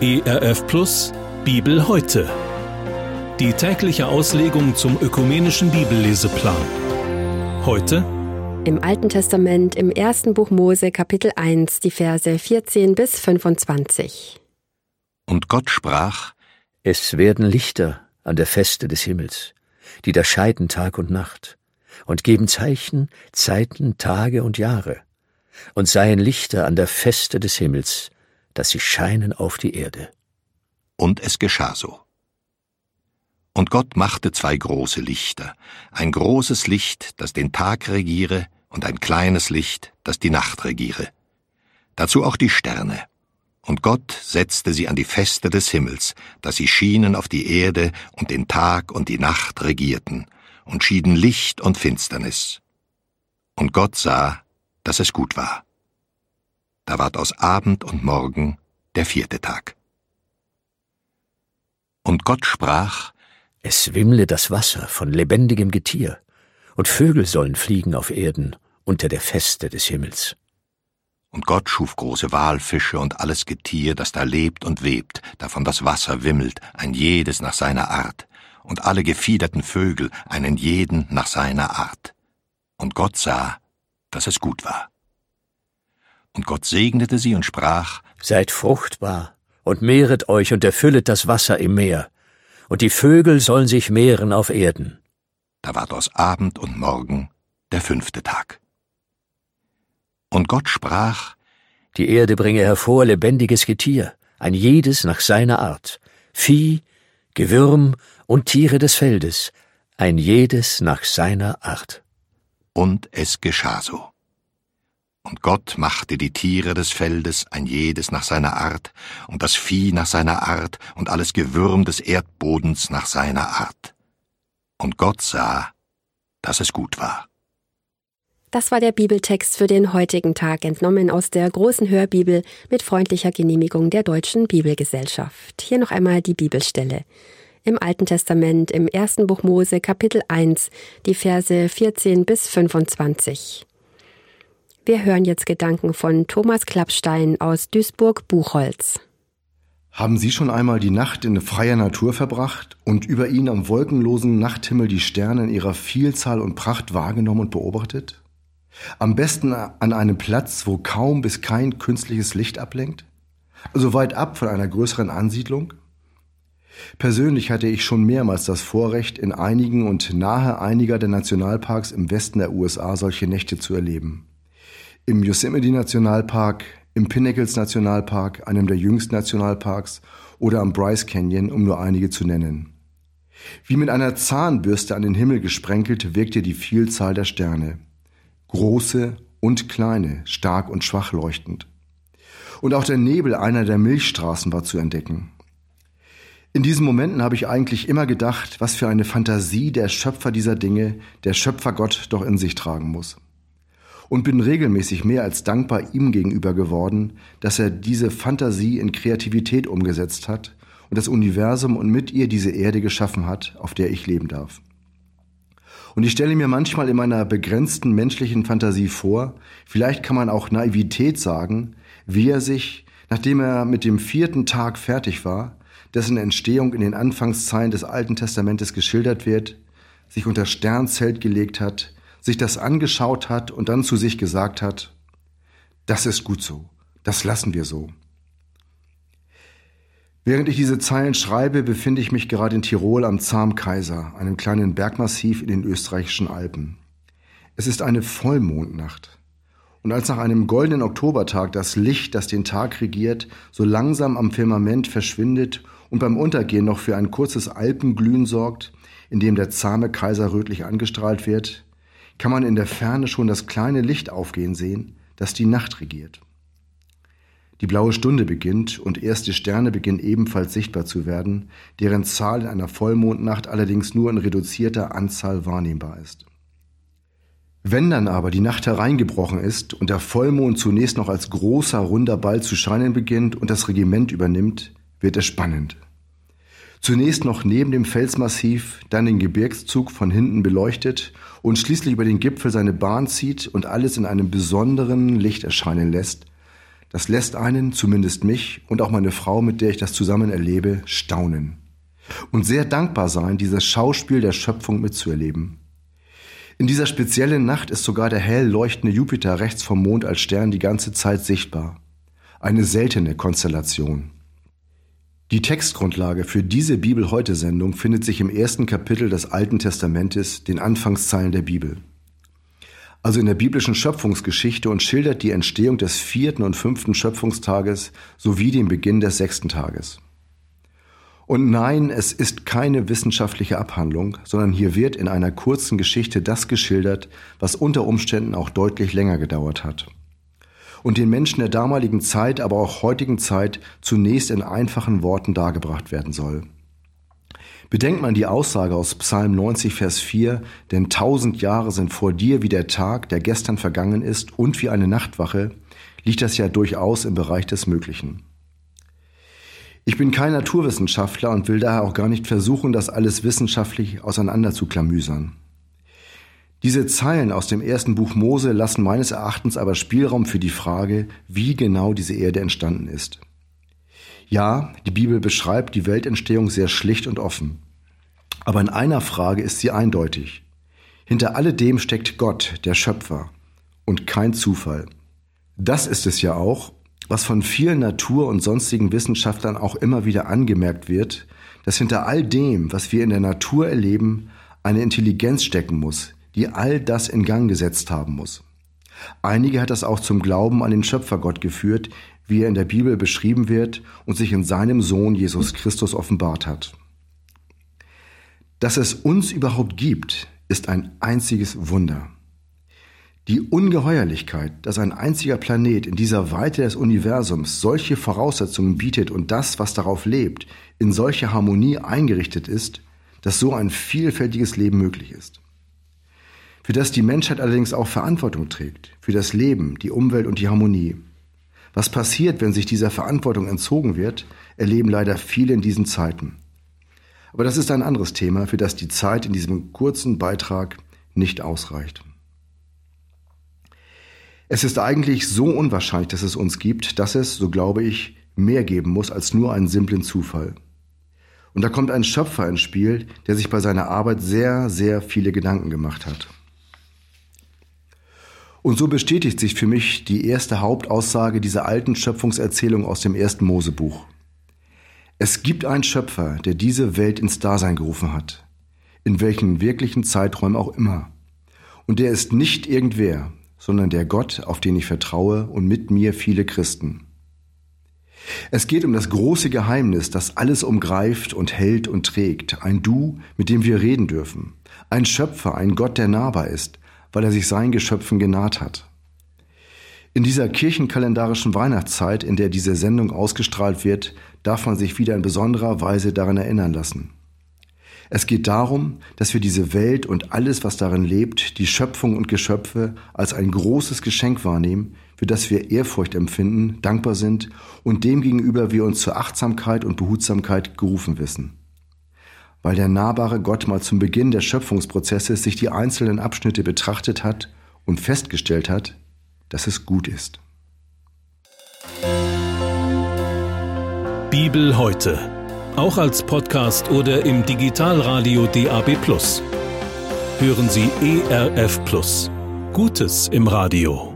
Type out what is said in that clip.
ERF Plus Bibel heute. Die tägliche Auslegung zum ökumenischen Bibelleseplan. Heute im Alten Testament im ersten Buch Mose Kapitel 1 die Verse 14 bis 25. Und Gott sprach, Es werden Lichter an der Feste des Himmels, die da scheiden Tag und Nacht, und geben Zeichen, Zeiten, Tage und Jahre, und seien Lichter an der Feste des Himmels, dass sie scheinen auf die Erde. Und es geschah so. Und Gott machte zwei große Lichter, ein großes Licht, das den Tag regiere, und ein kleines Licht, das die Nacht regiere. Dazu auch die Sterne. Und Gott setzte sie an die Feste des Himmels, dass sie schienen auf die Erde und den Tag und die Nacht regierten, und schieden Licht und Finsternis. Und Gott sah, dass es gut war. Da ward aus Abend und Morgen der vierte Tag. Und Gott sprach, Es wimmle das Wasser von lebendigem Getier, und Vögel sollen fliegen auf Erden unter der Feste des Himmels. Und Gott schuf große Walfische und alles Getier, das da lebt und webt, davon das Wasser wimmelt, ein jedes nach seiner Art, und alle gefiederten Vögel, einen jeden nach seiner Art. Und Gott sah, dass es gut war. Und Gott segnete sie und sprach, Seid fruchtbar und mehret euch und erfüllet das Wasser im Meer, und die Vögel sollen sich mehren auf Erden. Da ward aus Abend und Morgen der fünfte Tag. Und Gott sprach, Die Erde bringe hervor lebendiges Getier, ein jedes nach seiner Art, Vieh, Gewürm und Tiere des Feldes, ein jedes nach seiner Art. Und es geschah so. Und Gott machte die Tiere des Feldes, ein jedes nach seiner Art, und das Vieh nach seiner Art, und alles Gewürm des Erdbodens nach seiner Art. Und Gott sah, dass es gut war. Das war der Bibeltext für den heutigen Tag, entnommen aus der großen Hörbibel mit freundlicher Genehmigung der Deutschen Bibelgesellschaft. Hier noch einmal die Bibelstelle. Im Alten Testament im ersten Buch Mose Kapitel 1, die Verse 14 bis 25. Wir hören jetzt Gedanken von Thomas Klappstein aus Duisburg-Buchholz. Haben Sie schon einmal die Nacht in freier Natur verbracht und über Ihnen am wolkenlosen Nachthimmel die Sterne in ihrer Vielzahl und Pracht wahrgenommen und beobachtet? Am besten an einem Platz, wo kaum bis kein künstliches Licht ablenkt? Also weit ab von einer größeren Ansiedlung? Persönlich hatte ich schon mehrmals das Vorrecht, in einigen und nahe einiger der Nationalparks im Westen der USA solche Nächte zu erleben. Im Yosemite Nationalpark, im Pinnacles Nationalpark, einem der jüngsten Nationalparks, oder am Bryce Canyon, um nur einige zu nennen. Wie mit einer Zahnbürste an den Himmel gesprenkelt wirkte die Vielzahl der Sterne. Große und kleine, stark und schwach leuchtend. Und auch der Nebel einer der Milchstraßen war zu entdecken. In diesen Momenten habe ich eigentlich immer gedacht, was für eine Fantasie der Schöpfer dieser Dinge, der Schöpfergott doch in sich tragen muss und bin regelmäßig mehr als dankbar ihm gegenüber geworden, dass er diese Fantasie in Kreativität umgesetzt hat und das Universum und mit ihr diese Erde geschaffen hat, auf der ich leben darf. Und ich stelle mir manchmal in meiner begrenzten menschlichen Fantasie vor, vielleicht kann man auch Naivität sagen, wie er sich, nachdem er mit dem vierten Tag fertig war, dessen Entstehung in den Anfangszeilen des Alten Testamentes geschildert wird, sich unter Sternzelt gelegt hat, sich das angeschaut hat und dann zu sich gesagt hat, das ist gut so, das lassen wir so. Während ich diese Zeilen schreibe, befinde ich mich gerade in Tirol am Zahm-Kaiser, einem kleinen Bergmassiv in den österreichischen Alpen. Es ist eine Vollmondnacht. Und als nach einem goldenen Oktobertag das Licht, das den Tag regiert, so langsam am Firmament verschwindet und beim Untergehen noch für ein kurzes Alpenglühen sorgt, in dem der zahme Kaiser rötlich angestrahlt wird, kann man in der Ferne schon das kleine Licht aufgehen sehen, das die Nacht regiert. Die blaue Stunde beginnt und erste Sterne beginnen ebenfalls sichtbar zu werden, deren Zahl in einer Vollmondnacht allerdings nur in reduzierter Anzahl wahrnehmbar ist. Wenn dann aber die Nacht hereingebrochen ist und der Vollmond zunächst noch als großer runder Ball zu scheinen beginnt und das Regiment übernimmt, wird es spannend. Zunächst noch neben dem Felsmassiv, dann den Gebirgszug von hinten beleuchtet und schließlich über den Gipfel seine Bahn zieht und alles in einem besonderen Licht erscheinen lässt, das lässt einen, zumindest mich und auch meine Frau, mit der ich das zusammen erlebe, staunen. Und sehr dankbar sein, dieses Schauspiel der Schöpfung mitzuerleben. In dieser speziellen Nacht ist sogar der hell leuchtende Jupiter rechts vom Mond als Stern die ganze Zeit sichtbar. Eine seltene Konstellation. Die Textgrundlage für diese Bibel heute Sendung findet sich im ersten Kapitel des Alten Testamentes, den Anfangszeilen der Bibel also in der biblischen Schöpfungsgeschichte und schildert die Entstehung des vierten und fünften Schöpfungstages sowie den Beginn des sechsten Tages. Und nein, es ist keine wissenschaftliche Abhandlung, sondern hier wird in einer kurzen Geschichte das geschildert, was unter Umständen auch deutlich länger gedauert hat. Und den Menschen der damaligen Zeit, aber auch heutigen Zeit zunächst in einfachen Worten dargebracht werden soll. Bedenkt man die Aussage aus Psalm 90, Vers 4, denn tausend Jahre sind vor dir wie der Tag, der gestern vergangen ist, und wie eine Nachtwache, liegt das ja durchaus im Bereich des Möglichen. Ich bin kein Naturwissenschaftler und will daher auch gar nicht versuchen, das alles wissenschaftlich auseinander zu klamüsern. Diese Zeilen aus dem ersten Buch Mose lassen meines Erachtens aber Spielraum für die Frage, wie genau diese Erde entstanden ist. Ja, die Bibel beschreibt die Weltentstehung sehr schlicht und offen. Aber in einer Frage ist sie eindeutig. Hinter alledem steckt Gott, der Schöpfer, und kein Zufall. Das ist es ja auch, was von vielen Natur- und sonstigen Wissenschaftlern auch immer wieder angemerkt wird, dass hinter all dem, was wir in der Natur erleben, eine Intelligenz stecken muss, die all das in Gang gesetzt haben muss. Einige hat das auch zum Glauben an den Schöpfergott geführt, wie er in der Bibel beschrieben wird und sich in seinem Sohn Jesus Christus offenbart hat. Dass es uns überhaupt gibt, ist ein einziges Wunder. Die Ungeheuerlichkeit, dass ein einziger Planet in dieser Weite des Universums solche Voraussetzungen bietet und das, was darauf lebt, in solche Harmonie eingerichtet ist, dass so ein vielfältiges Leben möglich ist. Für das die Menschheit allerdings auch Verantwortung trägt, für das Leben, die Umwelt und die Harmonie. Was passiert, wenn sich dieser Verantwortung entzogen wird, erleben leider viele in diesen Zeiten. Aber das ist ein anderes Thema, für das die Zeit in diesem kurzen Beitrag nicht ausreicht. Es ist eigentlich so unwahrscheinlich, dass es uns gibt, dass es, so glaube ich, mehr geben muss als nur einen simplen Zufall. Und da kommt ein Schöpfer ins Spiel, der sich bei seiner Arbeit sehr, sehr viele Gedanken gemacht hat. Und so bestätigt sich für mich die erste Hauptaussage dieser alten Schöpfungserzählung aus dem ersten Mosebuch. Es gibt einen Schöpfer, der diese Welt ins Dasein gerufen hat, in welchen wirklichen Zeiträumen auch immer. Und der ist nicht irgendwer, sondern der Gott, auf den ich vertraue und mit mir viele Christen. Es geht um das große Geheimnis, das alles umgreift und hält und trägt, ein Du, mit dem wir reden dürfen, ein Schöpfer, ein Gott, der nahbar ist, weil er sich seinen Geschöpfen genaht hat. In dieser kirchenkalendarischen Weihnachtszeit, in der diese Sendung ausgestrahlt wird, darf man sich wieder in besonderer Weise daran erinnern lassen. Es geht darum, dass wir diese Welt und alles, was darin lebt, die Schöpfung und Geschöpfe als ein großes Geschenk wahrnehmen, für das wir Ehrfurcht empfinden, dankbar sind und demgegenüber wir uns zur Achtsamkeit und Behutsamkeit gerufen wissen weil der nahbare Gott mal zum Beginn des Schöpfungsprozesses sich die einzelnen Abschnitte betrachtet hat und festgestellt hat, dass es gut ist. Bibel heute. Auch als Podcast oder im Digitalradio DAB. Hören Sie ERF Gutes im Radio.